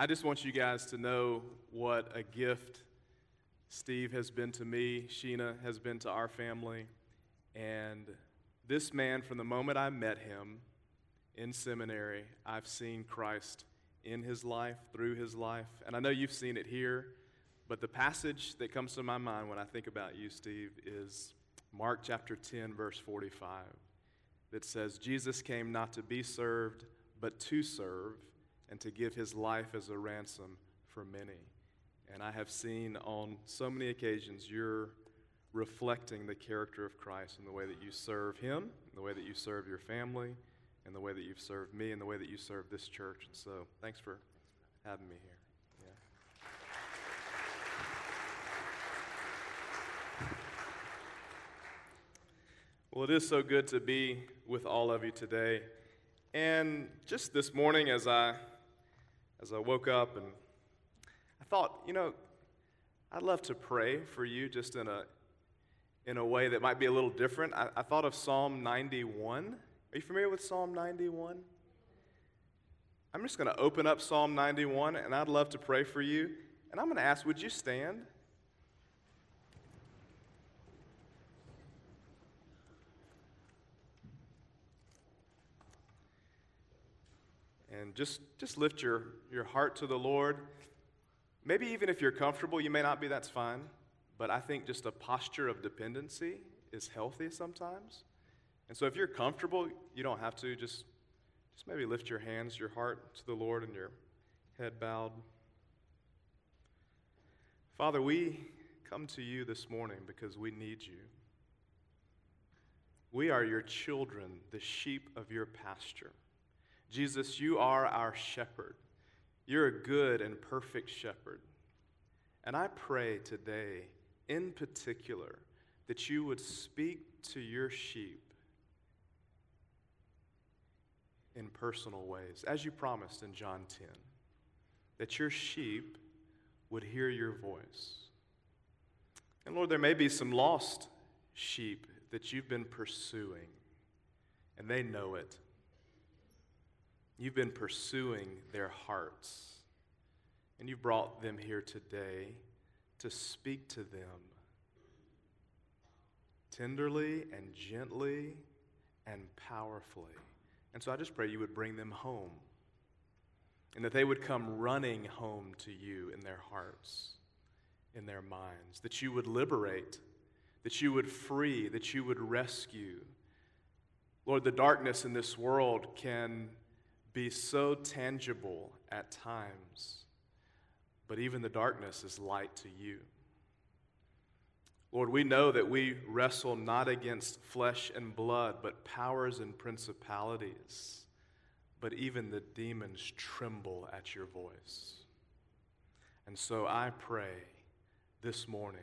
I just want you guys to know what a gift Steve has been to me, Sheena has been to our family. And this man, from the moment I met him in seminary, I've seen Christ in his life, through his life. And I know you've seen it here, but the passage that comes to my mind when I think about you, Steve, is Mark chapter 10, verse 45, that says, Jesus came not to be served, but to serve, and to give his life as a ransom for many. And I have seen on so many occasions you're reflecting the character of Christ in the way that you serve him, in the way that you serve your family, in the way that you've served me, in the way that you serve this church. And so thanks for having me here. Well, it is so good to be with all of you today. And just this morning, as I, as I woke up, and I thought, you know, I'd love to pray for you just in a, in a way that might be a little different. I, I thought of Psalm 91. Are you familiar with Psalm 91? I'm just going to open up Psalm 91, and I'd love to pray for you. And I'm going to ask, would you stand? And just, just lift your, your heart to the Lord. Maybe even if you're comfortable, you may not be, that's fine. But I think just a posture of dependency is healthy sometimes. And so if you're comfortable, you don't have to. Just, just maybe lift your hands, your heart to the Lord, and your head bowed. Father, we come to you this morning because we need you. We are your children, the sheep of your pasture. Jesus, you are our shepherd. You're a good and perfect shepherd. And I pray today, in particular, that you would speak to your sheep in personal ways, as you promised in John 10, that your sheep would hear your voice. And Lord, there may be some lost sheep that you've been pursuing, and they know it. You've been pursuing their hearts, and you've brought them here today to speak to them tenderly and gently and powerfully. And so I just pray you would bring them home and that they would come running home to you in their hearts, in their minds, that you would liberate, that you would free, that you would rescue. Lord, the darkness in this world can be so tangible at times, but even the darkness is light to you. Lord, we know that we wrestle not against flesh and blood, but powers and principalities. But even the demons tremble at your voice. And so I pray this morning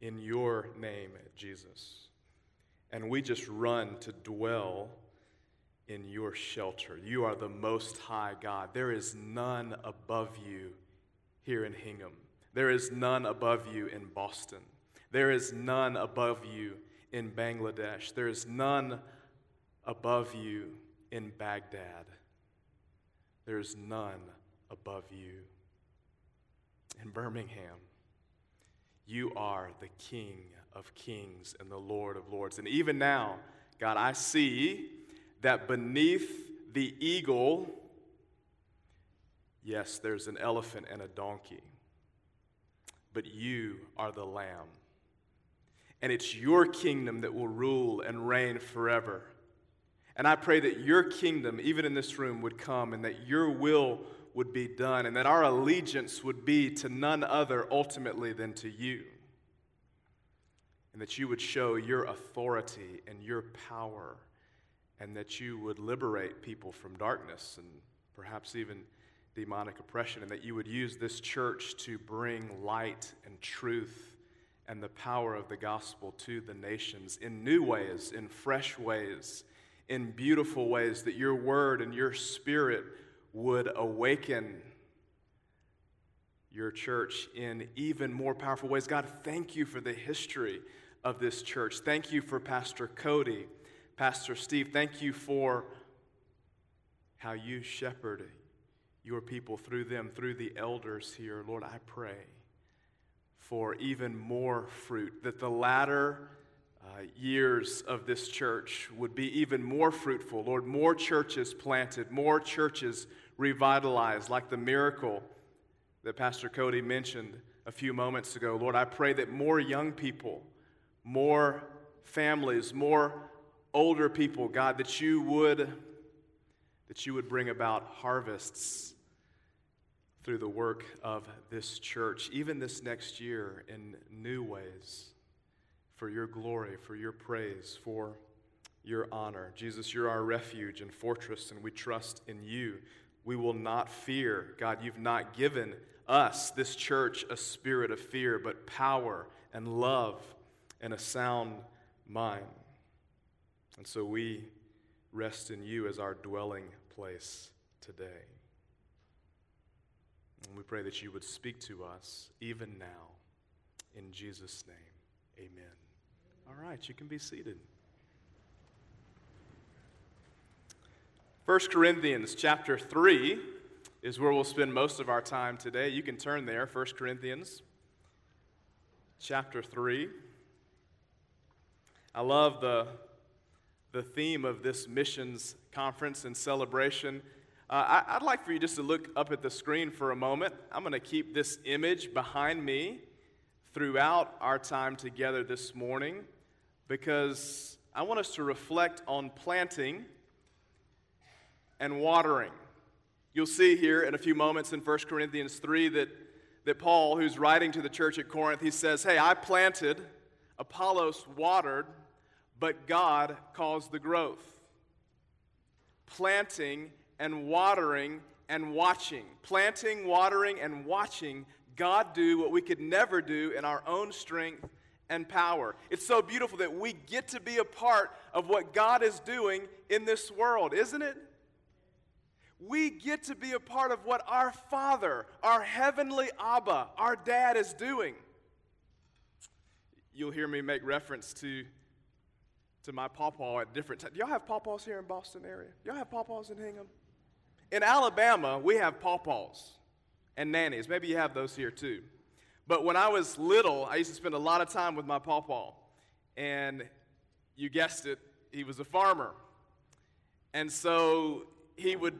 in your name, Jesus. And we just run to dwell in your shelter. You are the most high God. There is none above you here in Hingham. There is none above you in Boston. There is none above you in Bangladesh. There is none above you in Baghdad. There is none above you in Birmingham. You are the King of kings and the Lord of lords. And even now, God, I see that beneath the eagle, yes, there's an elephant and a donkey, but you are the lamb. And it's your kingdom that will rule and reign forever. And I pray that your kingdom, even in this room, would come and that your will would be done and that our allegiance would be to none other ultimately than to you. And that you would show your authority and your power and that you would liberate people from darkness and perhaps even demonic oppression, and that you would use this church to bring light and truth and the power of the gospel to the nations in new ways, in fresh ways, in beautiful ways, that your word and your spirit would awaken your church in even more powerful ways. God, thank you for the history of this church. Thank you for Pastor Cody. Pastor Steve, thank you for how you shepherd your people through them, through the elders here. Lord, I pray for even more fruit, that the latter uh, years of this church would be even more fruitful. Lord, more churches planted, more churches revitalized, like the miracle that Pastor Cody mentioned a few moments ago. Lord, I pray that more young people, more families, more older people, God, that you would that you would bring about harvests through the work of this church, even this next year in new ways, for your glory, for your praise, for your honor. Jesus, you're our refuge and fortress, and we trust in you. We will not fear. God, you've not given us, this church, a spirit of fear, but power and love and a sound mind. And so we rest in you as our dwelling place today. And we pray that you would speak to us even now. In Jesus' name, amen. All right, you can be seated. 1 Corinthians chapter 3 is where we'll spend most of our time today. You can turn there, 1 Corinthians chapter 3. I love the, the theme of this missions conference and celebration. Uh, I, would like for you just to look up at the screen for a moment. I'm going to keep this image behind me throughout our time together this morning because I want us to reflect on planting and watering. You'll see here in a few moments in 1 Corinthians 3 that, that Paul, who's writing to the church at Corinth, he says, Hey, I planted, Apollos watered, but God caused the growth. Planting and watering and watching. Planting, watering, and watching God do what we could never do in our own strength and power. It's so beautiful that we get to be a part of what God is doing in this world, isn't it? We get to be a part of what our Father, our heavenly Abba, our dad is doing. You'll hear me make reference to, to my pawpaw at different times. Y'all have pawpaws here in Boston area? Y'all have pawpaws in Hingham? In Alabama, we have pawpaws and nannies. Maybe you have those here too. But when I was little, I used to spend a lot of time with my pawpaw. And you guessed it, he was a farmer. And so he would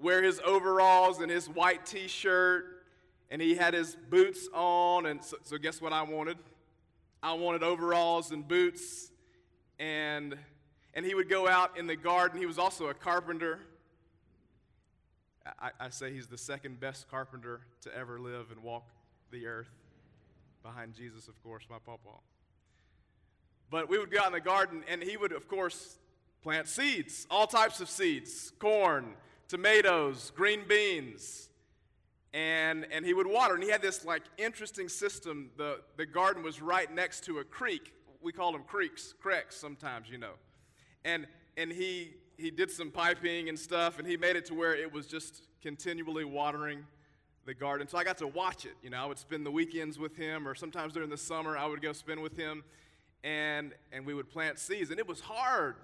wear his overalls and his white t shirt, and he had his boots on. And so, so, guess what I wanted? I wanted overalls and boots. And, and he would go out in the garden. He was also a carpenter. I, I say he's the second best carpenter to ever live and walk the earth, behind Jesus, of course, my papa. But we would go out in the garden, and he would, of course, plant seeds, all types of seeds corn, tomatoes, green beans. And, and he would water. And he had this like interesting system. The, the garden was right next to a creek. We call them creeks, cracks sometimes, you know. And, and he, he did some piping and stuff, and he made it to where it was just continually watering the garden. So I got to watch it. You know, I would spend the weekends with him, or sometimes during the summer, I would go spend with him, and, and we would plant seeds. And it was hard.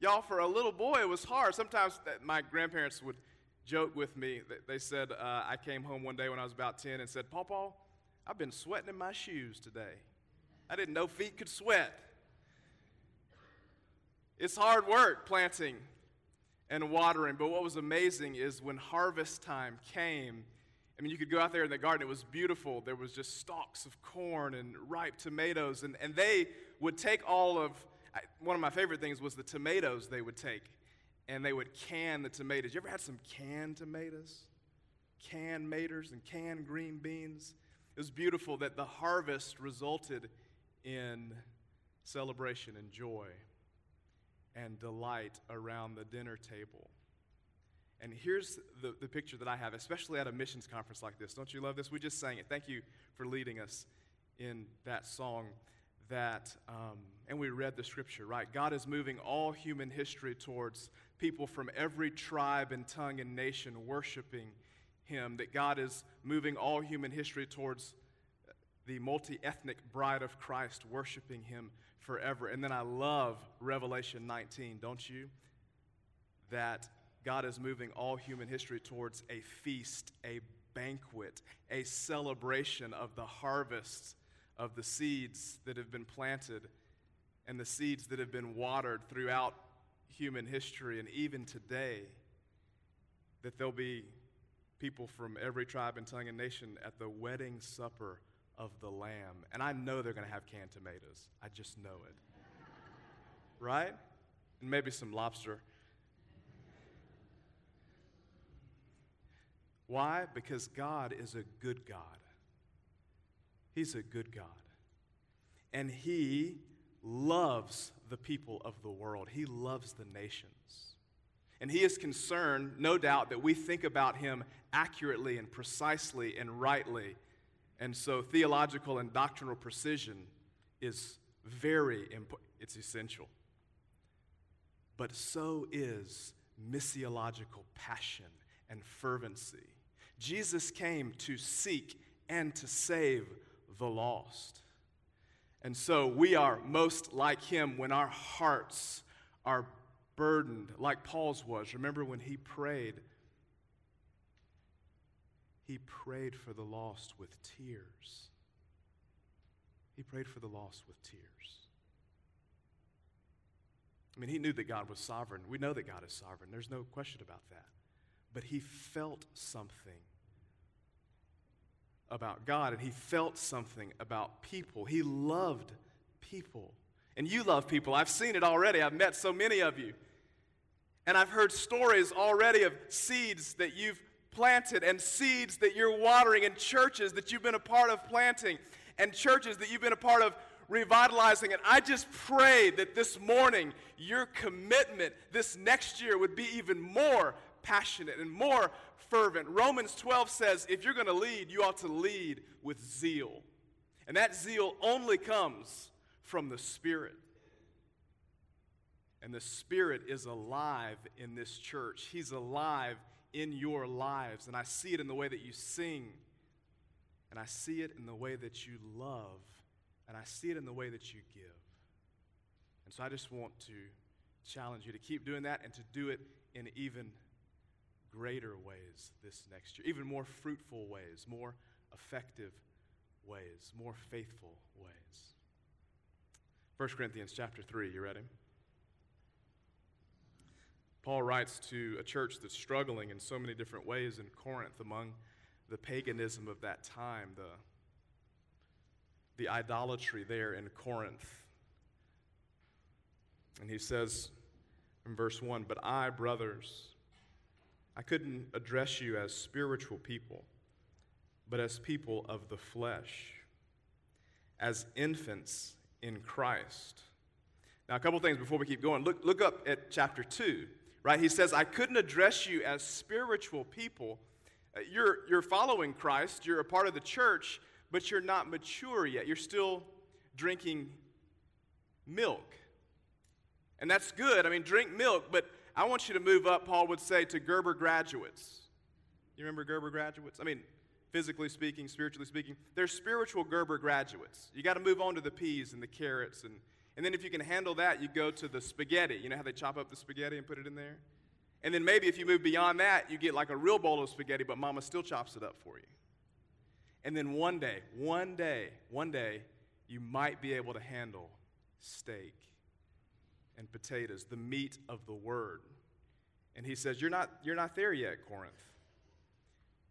Y'all, for a little boy, it was hard. Sometimes my grandparents would joke with me. They said, uh, I came home one day when I was about 10 and said, Paul, I've been sweating in my shoes today. I didn't know feet could sweat. It's hard work planting and watering, but what was amazing is when harvest time came, I mean, you could go out there in the garden, it was beautiful. There was just stalks of corn and ripe tomatoes, and, and they would take all of, one of my favorite things was the tomatoes they would take, and they would can the tomatoes. You ever had some canned tomatoes? Canned maters and canned green beans? It was beautiful that the harvest resulted in celebration and joy and delight around the dinner table. And here's the, the picture that I have, especially at a missions conference like this. Don't you love this? We just sang it. Thank you for leading us in that song. That, um, and we read the scripture, right? God is moving all human history towards people from every tribe and tongue and nation worshiping Him. That God is moving all human history towards the multi ethnic bride of Christ worshiping Him forever. And then I love Revelation 19, don't you? That God is moving all human history towards a feast, a banquet, a celebration of the harvest of the seeds that have been planted and the seeds that have been watered throughout human history and even today. That there'll be people from every tribe and tongue and nation at the wedding supper of the Lamb. And I know they're going to have canned tomatoes. I just know it. right? And maybe some lobster. Why? Because God is a good God. He's a good God. And He loves the people of the world, He loves the nations. And He is concerned, no doubt, that we think about Him accurately and precisely and rightly. And so theological and doctrinal precision is very important, it's essential. But so is missiological passion and fervency. Jesus came to seek and to save the lost. And so we are most like him when our hearts are burdened, like Paul's was. Remember when he prayed? He prayed for the lost with tears. He prayed for the lost with tears. I mean, he knew that God was sovereign. We know that God is sovereign. There's no question about that. But he felt something about God and he felt something about people. He loved people. And you love people. I've seen it already. I've met so many of you. And I've heard stories already of seeds that you've planted and seeds that you're watering and churches that you've been a part of planting and churches that you've been a part of revitalizing. And I just pray that this morning your commitment this next year would be even more passionate and more fervent. Romans 12 says if you're going to lead, you ought to lead with zeal. And that zeal only comes from the Spirit. And the Spirit is alive in this church. He's alive in your lives. And I see it in the way that you sing. And I see it in the way that you love. And I see it in the way that you give. And so I just want to challenge you to keep doing that and to do it in even greater ways this next year, even more fruitful ways, more effective ways, more faithful ways. 1 Corinthians chapter 3, you ready? Paul writes to a church that's struggling in so many different ways in Corinth among the paganism of that time, the, the idolatry there in Corinth. And he says in verse 1 But I, brothers, I couldn't address you as spiritual people, but as people of the flesh, as infants in Christ. Now, a couple things before we keep going. Look, look up at chapter 2, right? He says, I couldn't address you as spiritual people. Uh, you're, you're following Christ, you're a part of the church, but you're not mature yet. You're still drinking milk. And that's good. I mean, drink milk, but I want you to move up, Paul would say, to Gerber graduates. You remember Gerber graduates? I mean, physically speaking, spiritually speaking, they're spiritual Gerber graduates. You got to move on to the peas and the carrots. And, and then if you can handle that, you go to the spaghetti. You know how they chop up the spaghetti and put it in there? And then maybe if you move beyond that, you get like a real bowl of spaghetti, but mama still chops it up for you. And then one day, one day, one day, you might be able to handle steak and potatoes, the meat of the word. And he says, You're not, you're not there yet, Corinth.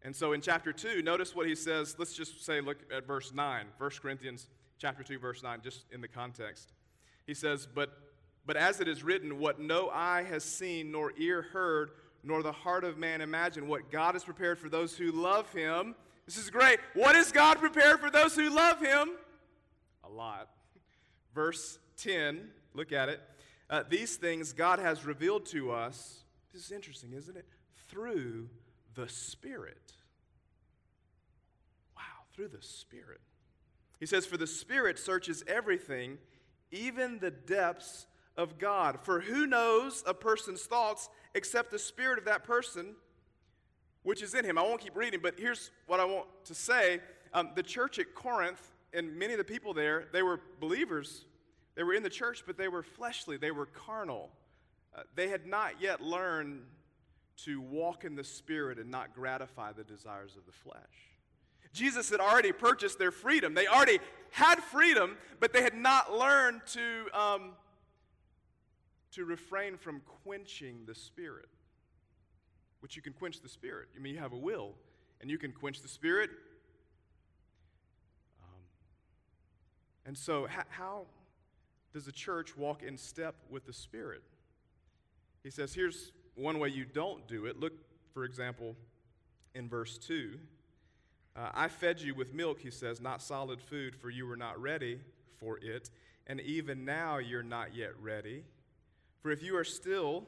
And so in chapter 2, notice what he says. Let's just say, look at verse 9, 1 Corinthians chapter 2, verse 9, just in the context. He says, But but as it is written, what no eye has seen, nor ear heard, nor the heart of man imagined, what God has prepared for those who love him. This is great. What has God prepared for those who love him? A lot. Verse 10, look at it. Uh, these things God has revealed to us. This is interesting, isn't it? Through the Spirit. Wow, through the Spirit. He says, For the Spirit searches everything, even the depths of God. For who knows a person's thoughts except the Spirit of that person which is in him? I won't keep reading, but here's what I want to say. Um, the church at Corinth, and many of the people there, they were believers, they were in the church, but they were fleshly, they were carnal. Uh, they had not yet learned to walk in the Spirit and not gratify the desires of the flesh. Jesus had already purchased their freedom. They already had freedom, but they had not learned to, um, to refrain from quenching the Spirit. Which you can quench the Spirit. I mean, you have a will, and you can quench the Spirit. Um, and so, how, how does the church walk in step with the Spirit? He says, here's one way you don't do it. Look, for example, in verse 2. Uh, I fed you with milk, he says, not solid food, for you were not ready for it. And even now you're not yet ready. For if you are still,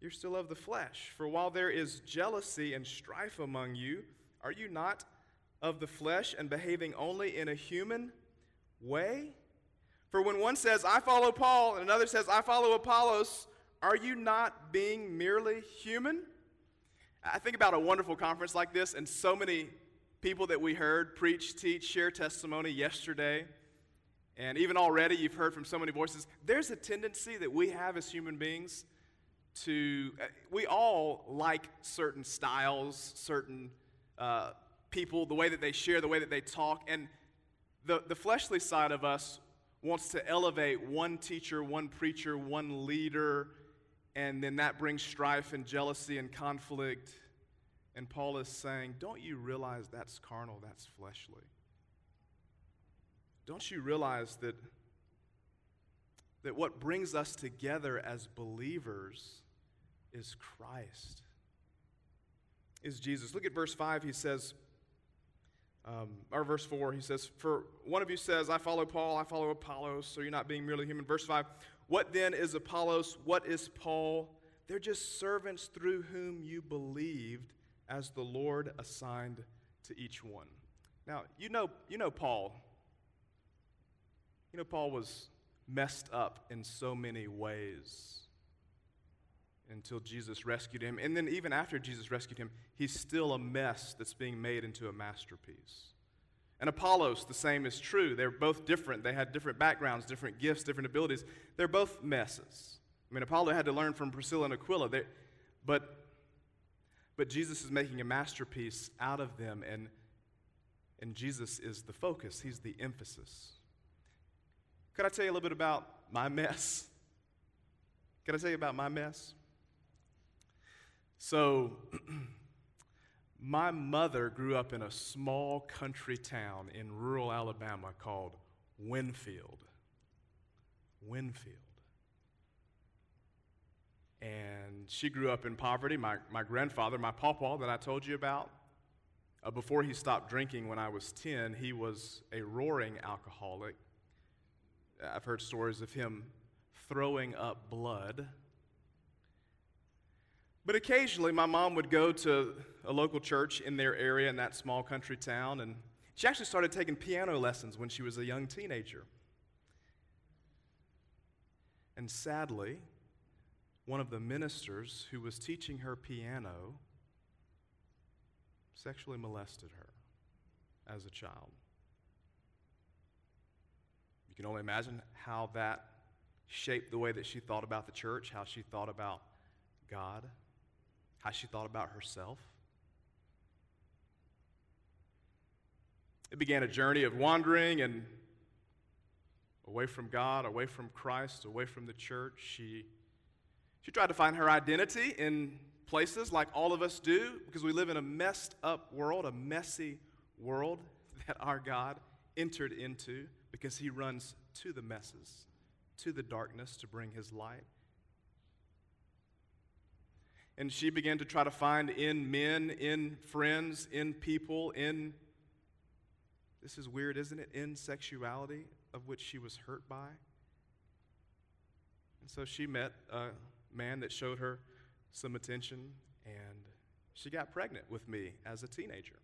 you're still of the flesh. For while there is jealousy and strife among you, are you not of the flesh and behaving only in a human way? For when one says, I follow Paul, and another says, I follow Apollos, are you not being merely human? I think about a wonderful conference like this, and so many people that we heard preach, teach, share testimony yesterday. And even already, you've heard from so many voices. There's a tendency that we have as human beings to, uh, we all like certain styles, certain uh, people, the way that they share, the way that they talk. And the, the fleshly side of us wants to elevate one teacher, one preacher, one leader and then that brings strife and jealousy and conflict. And Paul is saying, Don't you realize that's carnal, that's fleshly? Don't you realize that, that what brings us together as believers is Christ? Is Jesus. Look at verse 5. He says, um, or verse 4, he says, For one of you says, I follow Paul, I follow Apollos, so you're not being merely human. Verse 5, what then is Apollos? What is Paul? They're just servants through whom you believed as the Lord assigned to each one. Now, you know, you know Paul. You know, Paul was messed up in so many ways until Jesus rescued him. And then, even after Jesus rescued him, he's still a mess that's being made into a masterpiece. And Apollos, the same is true. They're both different. They had different backgrounds, different gifts, different abilities. They're both messes. I mean, Apollo had to learn from Priscilla and Aquila, they, but, but Jesus is making a masterpiece out of them, and, and Jesus is the focus, He's the emphasis. Could I tell you a little bit about my mess? Can I tell you about my mess? So, My mother grew up in a small country town in rural Alabama called Winfield. Winfield. And she grew up in poverty. My, my grandfather, my pawpaw that I told you about, uh, before he stopped drinking when I was 10, he was a roaring alcoholic. I've heard stories of him throwing up blood but occasionally, my mom would go to a local church in their area in that small country town, and she actually started taking piano lessons when she was a young teenager. And sadly, one of the ministers who was teaching her piano sexually molested her as a child. You can only imagine how that shaped the way that she thought about the church, how she thought about God how she thought about herself. It began a journey of wandering and away from God, away from Christ, away from the church. She, she tried to find her identity in places like all of us do because we live in a messed up world, a messy world that our God entered into because he runs to the messes, to the darkness to bring his light. And she began to try to find in men, in friends, in people, in, this is weird, isn't it? In sexuality of which she was hurt by. And so she met a man that showed her some attention, and she got pregnant with me as a teenager.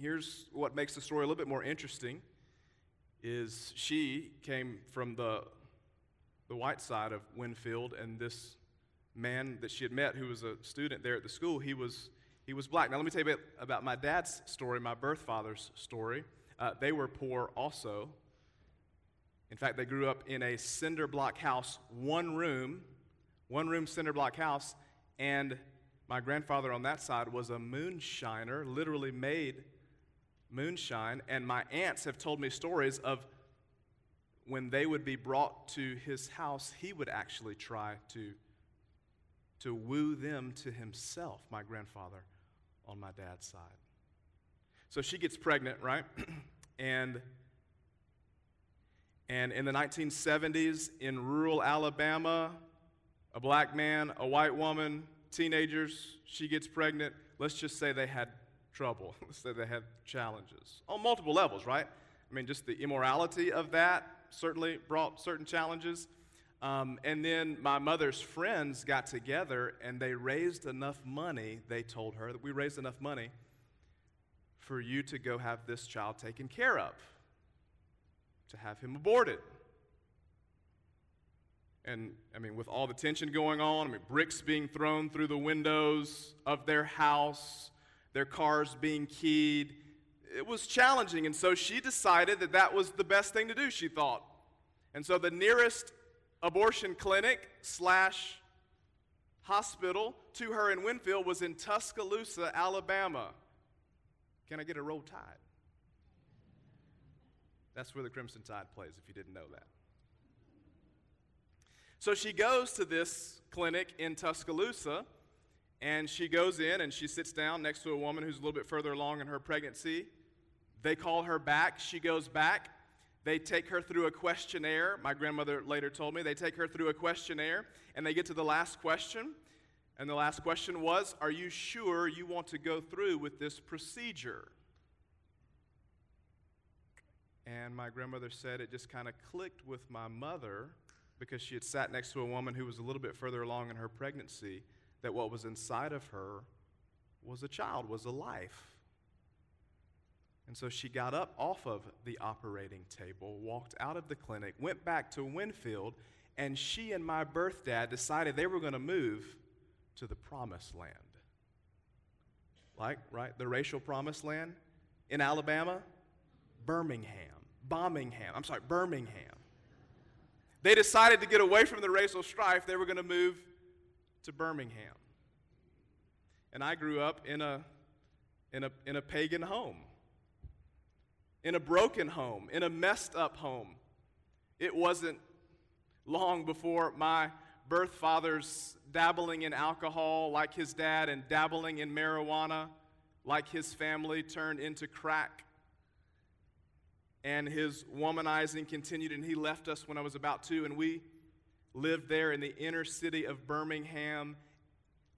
Here's what makes the story a little bit more interesting is she came from the, the white side of Winfield, and this man that she had met who was a student there at the school, he was, he was black. Now, let me tell you a bit about my dad's story, my birth father's story. Uh, they were poor also. In fact, they grew up in a cinder block house, one room, one room cinder block house, and my grandfather on that side was a moonshiner, literally made moonshine. And my aunts have told me stories of when they would be brought to his house, he would actually try to, to woo them to himself, my grandfather on my dad's side. So she gets pregnant, right? and and in the 1970s in rural Alabama, a black man, a white woman, teenagers, she gets pregnant. Let's just say they had trouble. Let's say they had challenges on multiple levels, right? I mean, just the immorality of that certainly brought certain challenges. Um, and then my mother's friends got together and they raised enough money, they told her that we raised enough money for you to go have this child taken care of, to have him aborted. And I mean, with all the tension going on, I mean, bricks being thrown through the windows of their house, their cars being keyed, it was challenging. And so she decided that that was the best thing to do, she thought. And so the nearest abortion clinic slash hospital to her in Winfield was in Tuscaloosa, Alabama. Can I get a roll tide? That's where the Crimson Tide plays, if you didn't know that. So she goes to this clinic in Tuscaloosa, and she goes in and she sits down next to a woman who's a little bit further along in her pregnancy. They call her back. She goes back. They take her through a questionnaire. My grandmother later told me they take her through a questionnaire, and they get to the last question. And the last question was Are you sure you want to go through with this procedure? And my grandmother said it just kind of clicked with my mother because she had sat next to a woman who was a little bit further along in her pregnancy that what was inside of her was a child, was a life. And so she got up off of the operating table, walked out of the clinic, went back to Winfield, and she and my birth dad decided they were going to move to the promised land. Like, right? The racial promised land in Alabama? Birmingham. Birmingham. I'm sorry, Birmingham. They decided to get away from the racial strife. They were going to move to Birmingham. And I grew up in a, in a, in a pagan home, in a broken home, in a messed up home. It wasn't long before my birth father's dabbling in alcohol like his dad and dabbling in marijuana like his family turned into crack and his womanizing continued, and he left us when I was about two, and we lived there in the inner city of Birmingham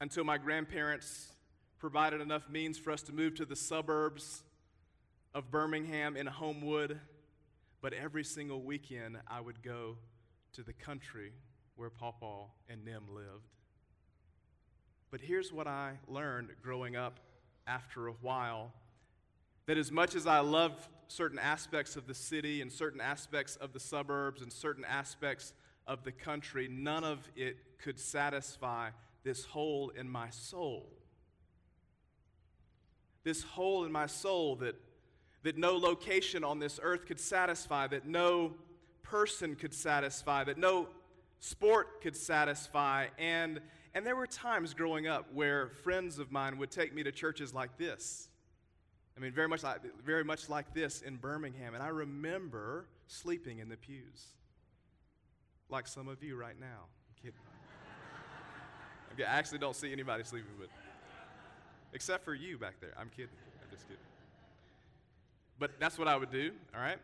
until my grandparents provided enough means for us to move to the suburbs of Birmingham in Homewood. But every single weekend, I would go to the country where Papa and Nim lived. But here's what I learned growing up after a while that as much as I loved certain aspects of the city and certain aspects of the suburbs and certain aspects of the country, none of it could satisfy this hole in my soul. This hole in my soul that, that no location on this earth could satisfy, that no person could satisfy, that no sport could satisfy. And, and there were times growing up where friends of mine would take me to churches like this I mean, very much like, very much like this in Birmingham. And I remember sleeping in the pews, like some of you right now. I'm kidding. I actually don't see anybody sleeping, but except for you back there. I'm kidding. I'm just kidding. But that's what I would do, all right?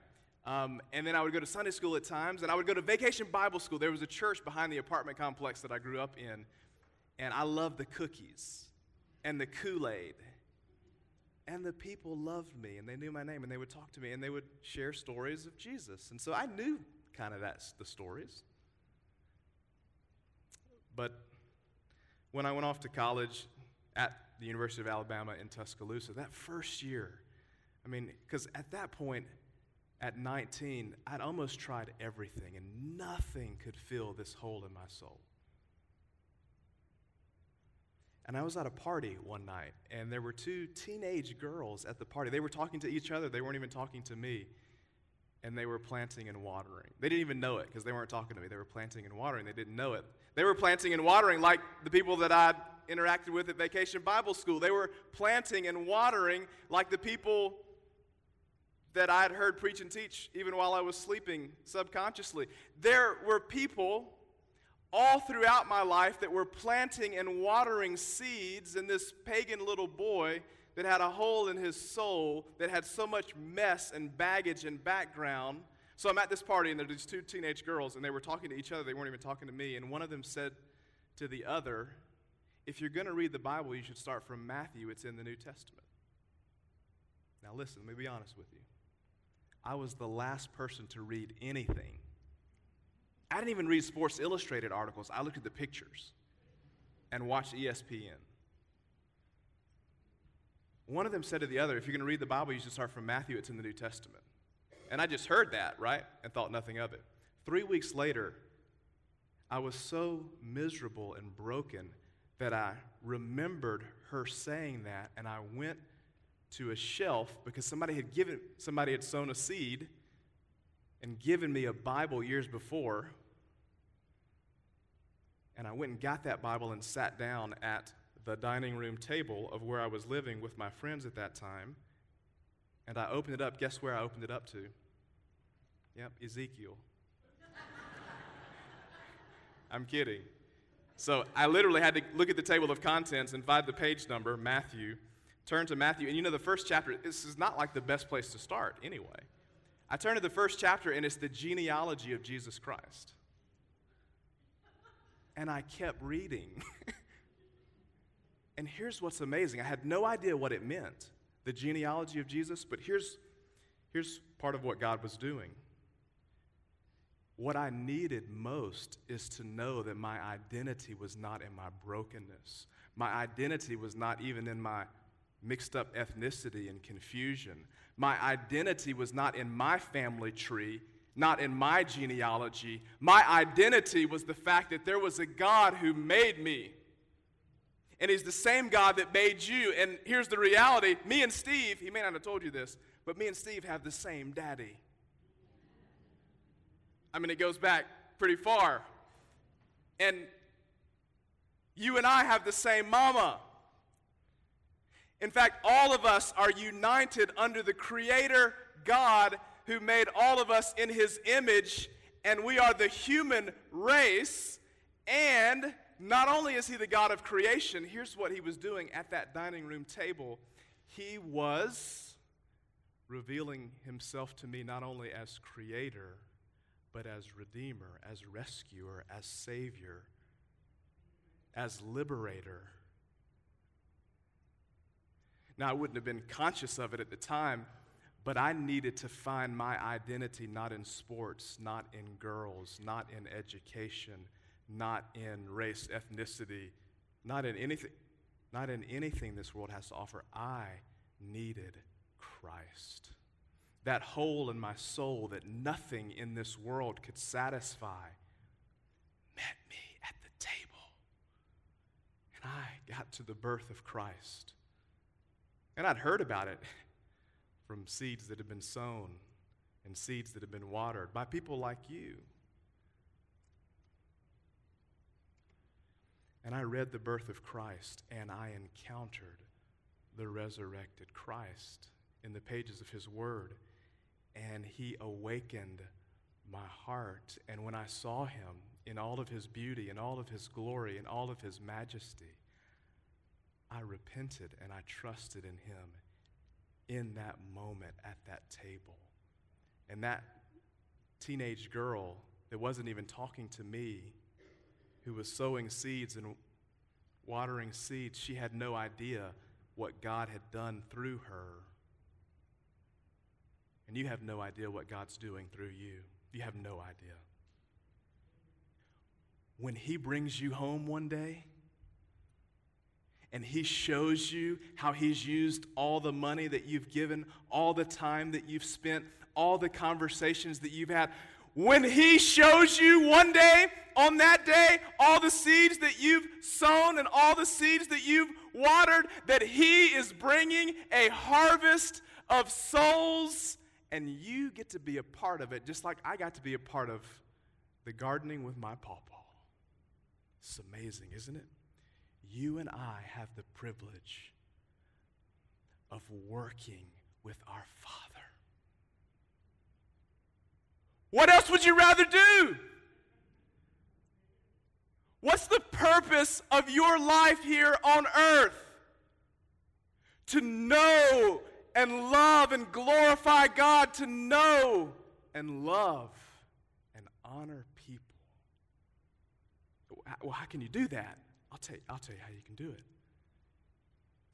Um, and then I would go to Sunday school at times, and I would go to vacation Bible school. There was a church behind the apartment complex that I grew up in, and I loved the cookies and the Kool Aid and the people loved me and they knew my name and they would talk to me and they would share stories of Jesus. And so I knew kind of that's the stories. But when I went off to college at the University of Alabama in Tuscaloosa, that first year, I mean, because at that point, at 19, I'd almost tried everything and nothing could fill this hole in my soul. And I was at a party one night, and there were two teenage girls at the party. They were talking to each other, they weren't even talking to me. And they were planting and watering. They didn't even know it because they weren't talking to me. They were planting and watering. They didn't know it. They were planting and watering like the people that I'd interacted with at Vacation Bible School. They were planting and watering like the people that I'd heard preach and teach even while I was sleeping subconsciously. There were people all throughout my life that were planting and watering seeds in this pagan little boy that had a hole in his soul that had so much mess and baggage and background. So I'm at this party, and there are these two teenage girls, and they were talking to each other. They weren't even talking to me. And one of them said to the other, If you're going to read the Bible, you should start from Matthew. It's in the New Testament. Now, listen, let me be honest with you. I was the last person to read anything. I didn't even read Sports Illustrated articles, I looked at the pictures and watched ESPN. One of them said to the other, If you're going to read the Bible, you should start from Matthew. It's in the New Testament. And I just heard that, right? And thought nothing of it. Three weeks later, I was so miserable and broken that I remembered her saying that, and I went to a shelf because somebody had given somebody had sown a seed and given me a Bible years before. And I went and got that Bible and sat down at the dining room table of where I was living with my friends at that time. And I opened it up. Guess where I opened it up to? Yep, Ezekiel. I'm kidding. So I literally had to look at the table of contents and find the page number, Matthew, turn to Matthew. And you know, the first chapter, this is not like the best place to start anyway. I turn to the first chapter, and it's the genealogy of Jesus Christ. And I kept reading. And here's what's amazing I had no idea what it meant, the genealogy of Jesus, but here's, here's part of what God was doing. What I needed most is to know that my identity was not in my brokenness. My identity was not even in my mixed up ethnicity and confusion. My identity was not in my family tree, not in my genealogy. My identity was the fact that there was a God who made me and He's the same God that made you. And here's the reality me and Steve, he may not have told you this, but me and Steve have the same daddy. I mean, it goes back pretty far. And you and I have the same mama. In fact, all of us are united under the Creator God who made all of us in His image, and we are the human race. And not only is he the God of creation, here's what he was doing at that dining room table. He was revealing himself to me not only as creator, but as redeemer, as rescuer, as savior, as liberator. Now, I wouldn't have been conscious of it at the time, but I needed to find my identity not in sports, not in girls, not in education not in race, ethnicity, not in anything, not in anything this world has to offer. I needed Christ. That hole in my soul that nothing in this world could satisfy met me at the table. And I got to the birth of Christ. And I'd heard about it from seeds that had been sown and seeds that had been watered by people like you. And I read the birth of Christ and I encountered the resurrected Christ in the pages of his word. And he awakened my heart. And when I saw him in all of his beauty, and all of his glory, and all of his majesty, I repented and I trusted in him in that moment at that table. And that teenage girl that wasn't even talking to me who was sowing seeds and watering seeds, she had no idea what God had done through her. And you have no idea what God's doing through you. You have no idea. When He brings you home one day, and he shows you how he's used all the money that you've given, all the time that you've spent, all the conversations that you've had when He shows you one day, on that day, all the seeds that you've sown and all the seeds that you've watered, that He is bringing a harvest of souls, and you get to be a part of it, just like I got to be a part of the gardening with my pawpaw. It's amazing, isn't it? You and I have the privilege of working with our Father. What else would you rather do? What's the purpose of your life here on earth? To know and love and glorify God, to know and love and honor people. Well, how can you do that? I'll tell you, I'll tell you how you can do it.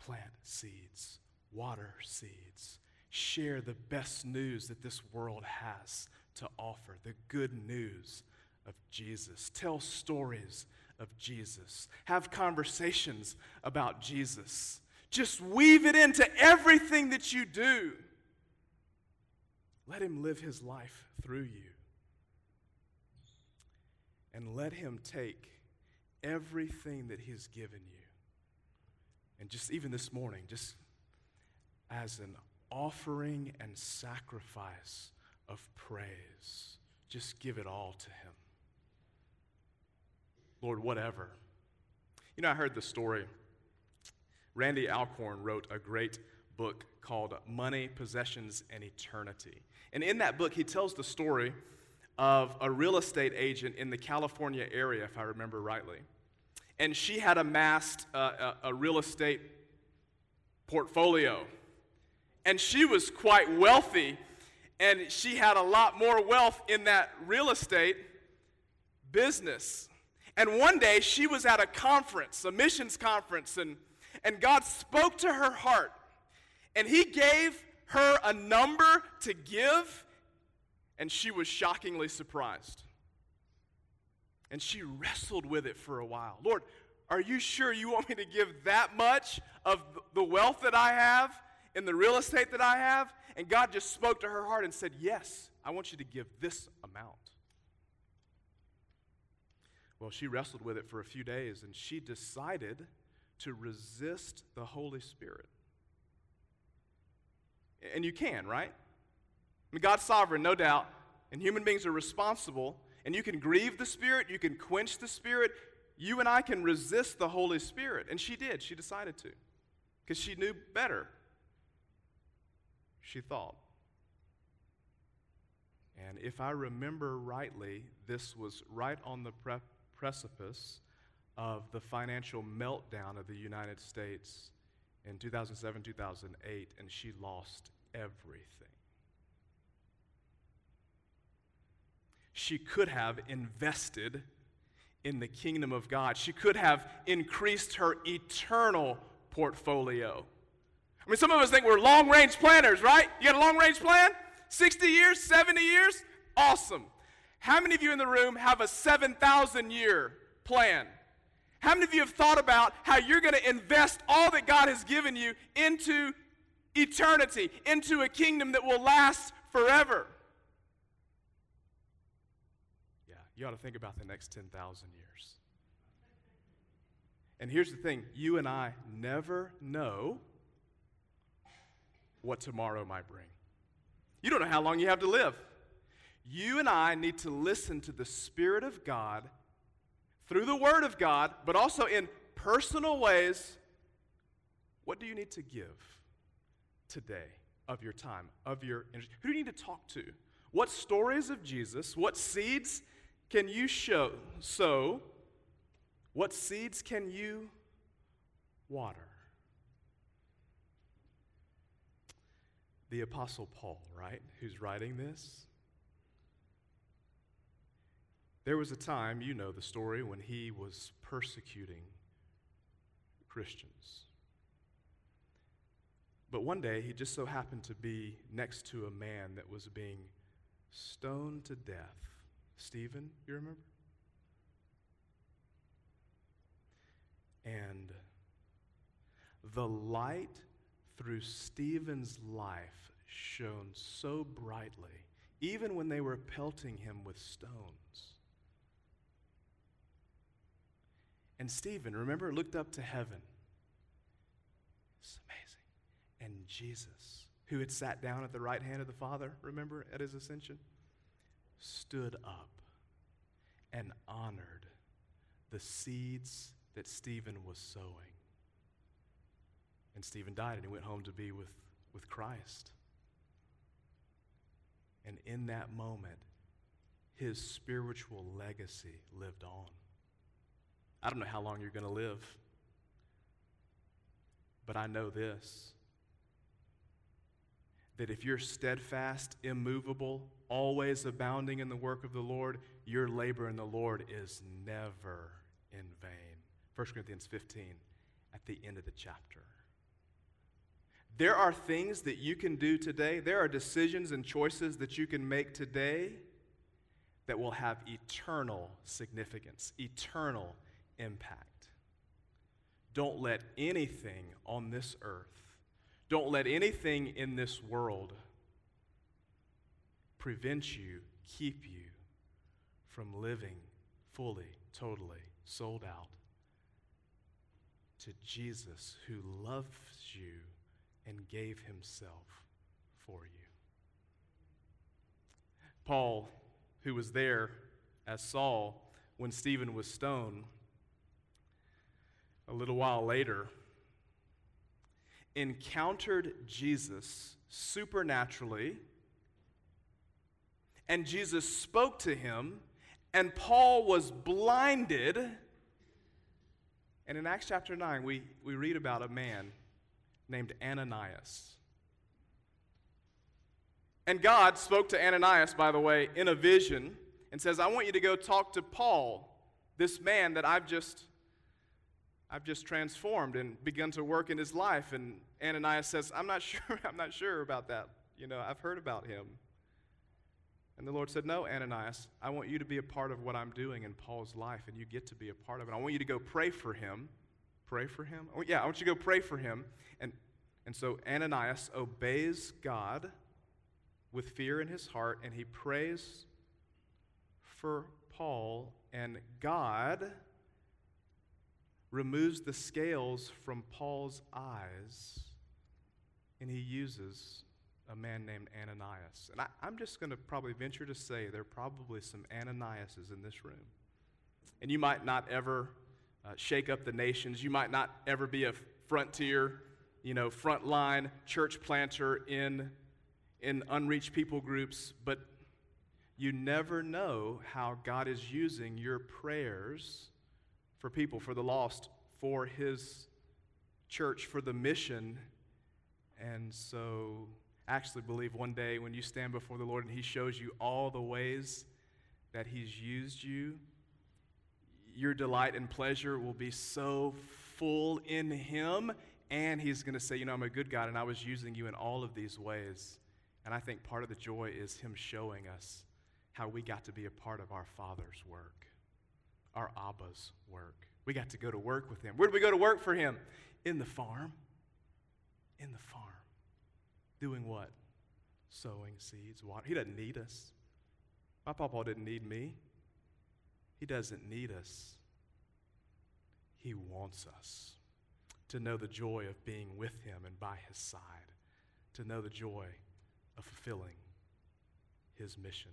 Plant seeds, water seeds, share the best news that this world has to offer, the good news of Jesus. Tell stories of Jesus. Have conversations about Jesus. Just weave it into everything that you do. Let him live his life through you. And let him take everything that he's given you. And just even this morning, just as an offering and sacrifice of praise, just give it all to him. Lord, whatever. You know, I heard the story. Randy Alcorn wrote a great book called Money, Possessions, and Eternity. And in that book, he tells the story of a real estate agent in the California area, if I remember rightly. And she had amassed a, a real estate portfolio. And she was quite wealthy, and she had a lot more wealth in that real estate business. And one day she was at a conference, a missions conference, and, and God spoke to her heart. And He gave her a number to give, and she was shockingly surprised. And she wrestled with it for a while. Lord, are you sure you want me to give that much of the wealth that I have in the real estate that I have? And God just spoke to her heart and said, Yes, I want you to give this amount. Well, she wrestled with it for a few days and she decided to resist the Holy Spirit. And you can, right? I mean, God's sovereign, no doubt, and human beings are responsible, and you can grieve the Spirit, you can quench the Spirit. You and I can resist the Holy Spirit. And she did. She decided to because she knew better. She thought. And if I remember rightly, this was right on the pre- precipice of the financial meltdown of the United States in 2007 2008, and she lost everything. She could have invested in the kingdom of God, she could have increased her eternal portfolio. I mean, some of us think we're long range planners, right? You got a long range plan? 60 years, 70 years? Awesome. How many of you in the room have a 7,000 year plan? How many of you have thought about how you're going to invest all that God has given you into eternity, into a kingdom that will last forever? Yeah, you ought to think about the next 10,000 years. And here's the thing you and I never know what tomorrow might bring. You don't know how long you have to live. You and I need to listen to the Spirit of God through the Word of God, but also in personal ways. What do you need to give today of your time, of your energy? Who do you need to talk to? What stories of Jesus, what seeds can you show, sow? What seeds can you water? The Apostle Paul, right, who's writing this, there was a time, you know the story, when he was persecuting Christians. But one day, he just so happened to be next to a man that was being stoned to death. Stephen, you remember? And the light through Stephen's life shone so brightly, even when they were pelting him with stones. And Stephen, remember, looked up to heaven. It's amazing. And Jesus, who had sat down at the right hand of the Father, remember, at his ascension, stood up and honored the seeds that Stephen was sowing. And Stephen died and he went home to be with, with Christ. And in that moment, his spiritual legacy lived on. I don't know how long you're going to live, but I know this that if you're steadfast, immovable, always abounding in the work of the Lord, your labor in the Lord is never in vain. 1 Corinthians 15, at the end of the chapter. There are things that you can do today, there are decisions and choices that you can make today that will have eternal significance, eternal impact. Don't let anything on this earth, don't let anything in this world prevent you, keep you from living fully, totally, sold out to Jesus who loves you and gave himself for you. Paul, who was there as Saul when Stephen was stoned, a little while later, encountered Jesus supernaturally, and Jesus spoke to him, and Paul was blinded. And in Acts chapter 9, we, we read about a man named Ananias. And God spoke to Ananias, by the way, in a vision and says, I want you to go talk to Paul, this man that I've just I've just transformed and begun to work in his life. And Ananias says, I'm not sure, I'm not sure about that. You know, I've heard about him. And the Lord said, No, Ananias, I want you to be a part of what I'm doing in Paul's life, and you get to be a part of it. I want you to go pray for him. Pray for him? Oh, yeah, I want you to go pray for him. And, and so Ananias obeys God with fear in his heart, and he prays for Paul, and God removes the scales from Paul's eyes, and he uses a man named Ananias. And I, am just going to probably venture to say there are probably some Ananiases in this room. And you might not ever uh, shake up the nations. You might not ever be a frontier, you know, frontline church planter in, in unreached people groups, but you never know how God is using your prayers for people, for the lost, for his church, for the mission. And so, actually believe one day when you stand before the Lord and he shows you all the ways that he's used you, your delight and pleasure will be so full in him. And he's going to say, You know, I'm a good God, and I was using you in all of these ways. And I think part of the joy is him showing us how we got to be a part of our Father's work our Abba's work. We got to go to work with him. Where did we go to work for him? In the farm. In the farm. Doing what? Sowing seeds, water. He doesn't need us. My papa didn't need me. He doesn't need us. He wants us to know the joy of being with him and by his side, to know the joy of fulfilling his mission.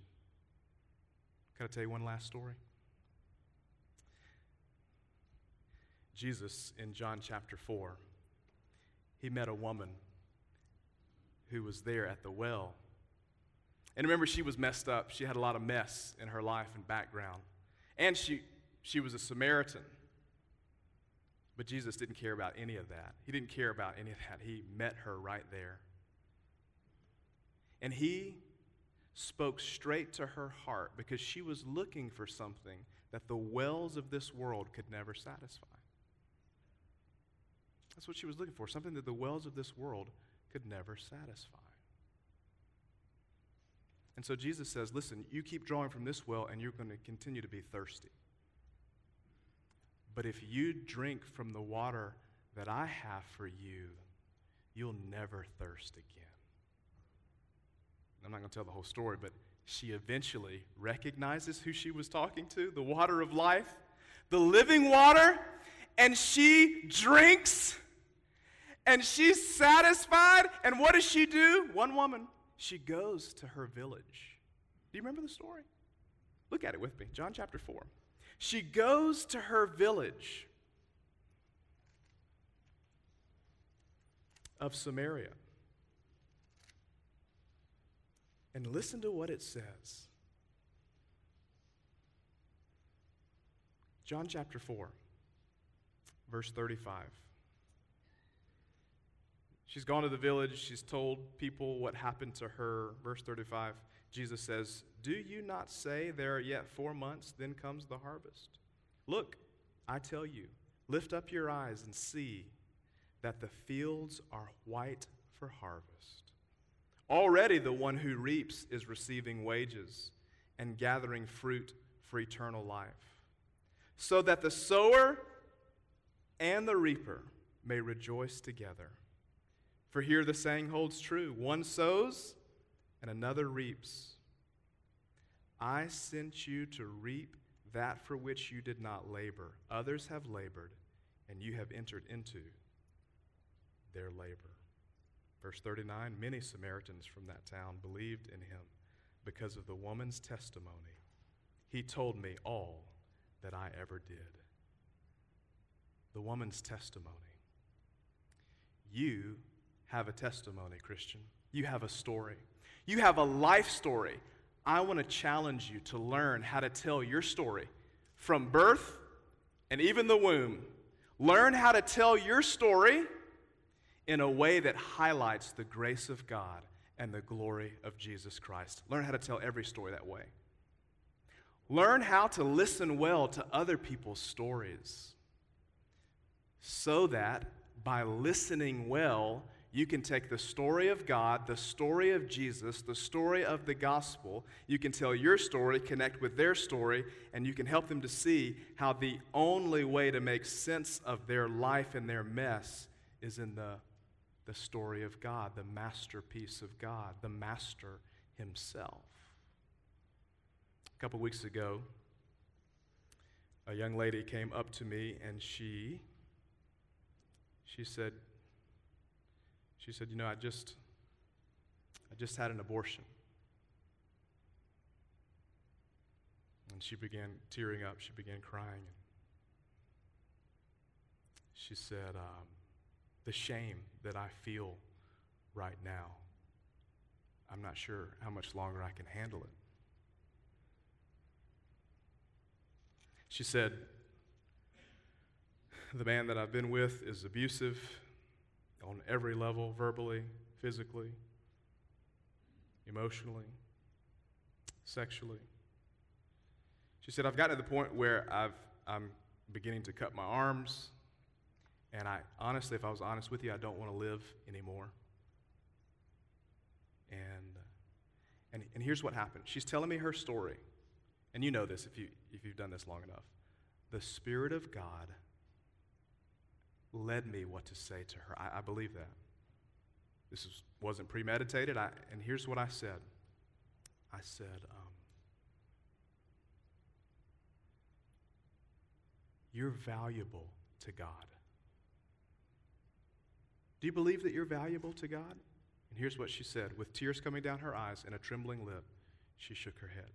Can I tell you one last story? Jesus, in John chapter 4, he met a woman who was there at the well. And remember, she was messed up. She had a lot of mess in her life and background. And she, she was a Samaritan. But Jesus didn't care about any of that. He didn't care about any of that. He met her right there. And he spoke straight to her heart because she was looking for something that the wells of this world could never satisfy. That's what she was looking for, something that the wells of this world could never satisfy. And so Jesus says, Listen, you keep drawing from this well, and you're going to continue to be thirsty. But if you drink from the water that I have for you, you'll never thirst again. I'm not going to tell the whole story, but she eventually recognizes who she was talking to the water of life, the living water, and she drinks and she's satisfied. And what does she do? One woman, she goes to her village. Do you remember the story? Look at it with me. John chapter 4. She goes to her village of Samaria. And listen to what it says. John chapter 4, verse 35. She's gone to the village. She's told people what happened to her. Verse 35, Jesus says, Do you not say there are yet four months, then comes the harvest? Look, I tell you, lift up your eyes and see that the fields are white for harvest. Already the one who reaps is receiving wages and gathering fruit for eternal life, so that the sower and the reaper may rejoice together. For here the saying holds true one sows and another reaps. I sent you to reap that for which you did not labor. Others have labored, and you have entered into their labor. Verse 39 Many Samaritans from that town believed in him because of the woman's testimony. He told me all that I ever did. The woman's testimony. You have a testimony, Christian. You have a story. You have a life story. I want to challenge you to learn how to tell your story from birth and even the womb. Learn how to tell your story in a way that highlights the grace of God and the glory of Jesus Christ. Learn how to tell every story that way. Learn how to listen well to other people's stories so that by listening well, you can take the story of God, the story of Jesus, the story of the gospel. You can tell your story, connect with their story, and you can help them to see how the only way to make sense of their life and their mess is in the, the story of God, the masterpiece of God, the master himself. A couple weeks ago, a young lady came up to me and she she said she said, You know, I just, I just had an abortion. And she began tearing up. She began crying. She said, um, The shame that I feel right now, I'm not sure how much longer I can handle it. She said, The man that I've been with is abusive on every level verbally, physically, emotionally, sexually. She said, I've gotten to the point where I've, I'm beginning to cut my arms, and I honestly, if I was honest with you, I don't want to live anymore. And, and, and here's what happened. She's telling me her story. And you know this if, you, if you've done this long enough. The Spirit of God led me what to say to her. I, I believe that. This was, wasn't premeditated. I, and here's what I said I said, um, You're valuable to God. Do you believe that you're valuable to God? And here's what she said with tears coming down her eyes and a trembling lip, she shook her head.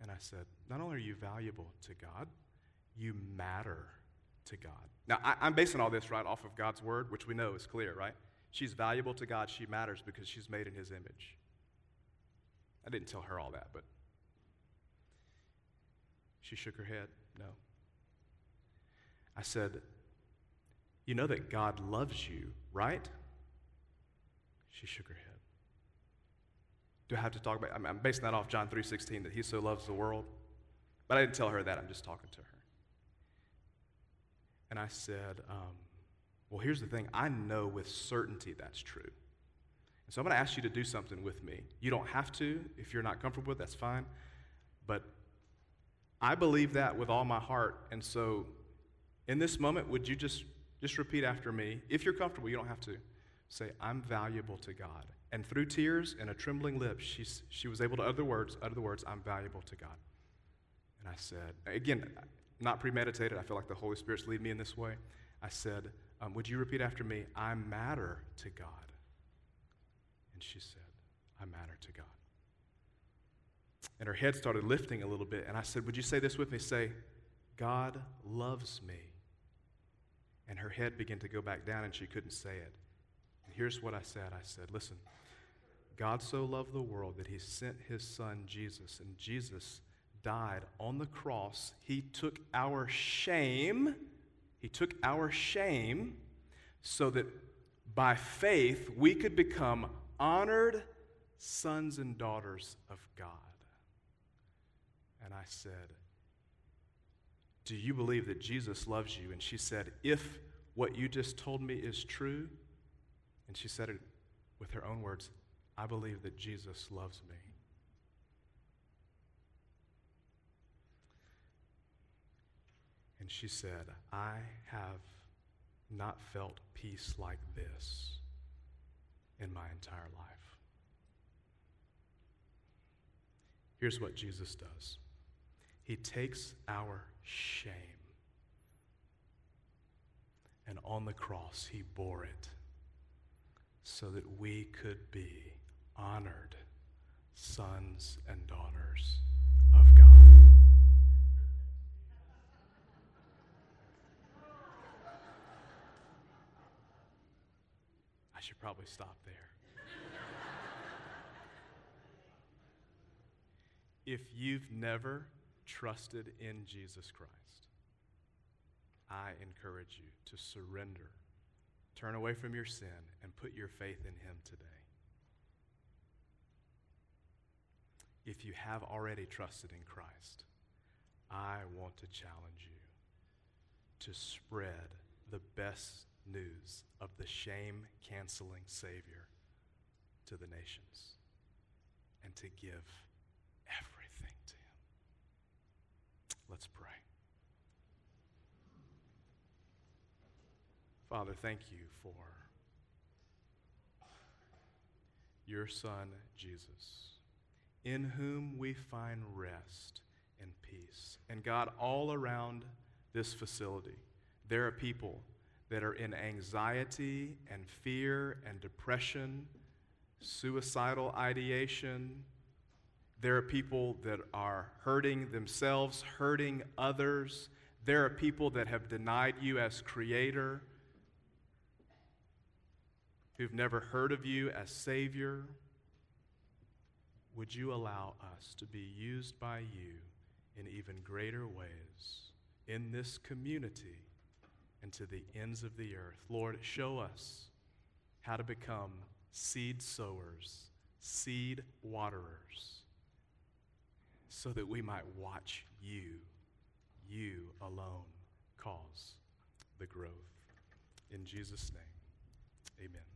And I said, Not only are you valuable to God, you matter to God. Now, I, am basing all this right off of God's word, which we know is clear, right? She's valuable to God. She matters because she's made in his image. I didn't tell her all that, but she shook her head. No. I said, You know that God loves you, right? She shook her head. Do I have to talk about I'm basing that off John 3:16 that he so loves the world. But I didn't tell her that. I'm just talking to her. And I said, um, Well, here's the thing I know with certainty that's true. And so I'm going to ask you to do something with me. You don't have to. If you're not comfortable with that's fine. But I believe that with all my heart. And so in this moment, would you just, just repeat after me? If you're comfortable, you don't have to. Say, I'm valuable to God. And through tears and a trembling lip, she, she was able to utter the words, utter the words, I'm valuable to God. And I said, again, not premeditated. I feel like the Holy Spirit's leading me in this way. I said, um, Would you repeat after me? I matter to God. And she said, I matter to God. And her head started lifting a little bit. And I said, Would you say this with me? Say, God loves me. And her head began to go back down and she couldn't say it. And here's what I said I said, Listen, God so loved the world that he sent his son Jesus, and Jesus died on the cross. He took our shame, he took our shame so that by faith we could become honored sons and daughters of God. And I said, Do you believe that Jesus loves you? And she said, If what you just told me is true, and she said it with her own words, I believe that Jesus loves me. And she said, I have not felt peace like this in my entire life. Here's what Jesus does He takes our shame, and on the cross, He bore it so that we could be honored sons and daughters I should probably stop there. if you've never trusted in Jesus Christ, I encourage you to surrender, turn away from your sin, and put your faith in Him today. If you have already trusted in Christ, I want to challenge you to spread the best news of the shame canceling Savior to the nations and to give everything to Him. Let's pray. Father, thank you for your Son, Jesus, in whom we find rest and peace. And God, all around this facility, there are people that are in anxiety and fear and depression, suicidal ideation. There are people that are hurting themselves, hurting others. There are people that have denied you as creator, who've never heard of you as Savior. Would you allow us to be used by you in even greater ways in this community? And to the ends of the earth. Lord, show us how to become seed sowers, seed waterers, so that we might watch you, you alone, cause the growth. In Jesus' name, amen.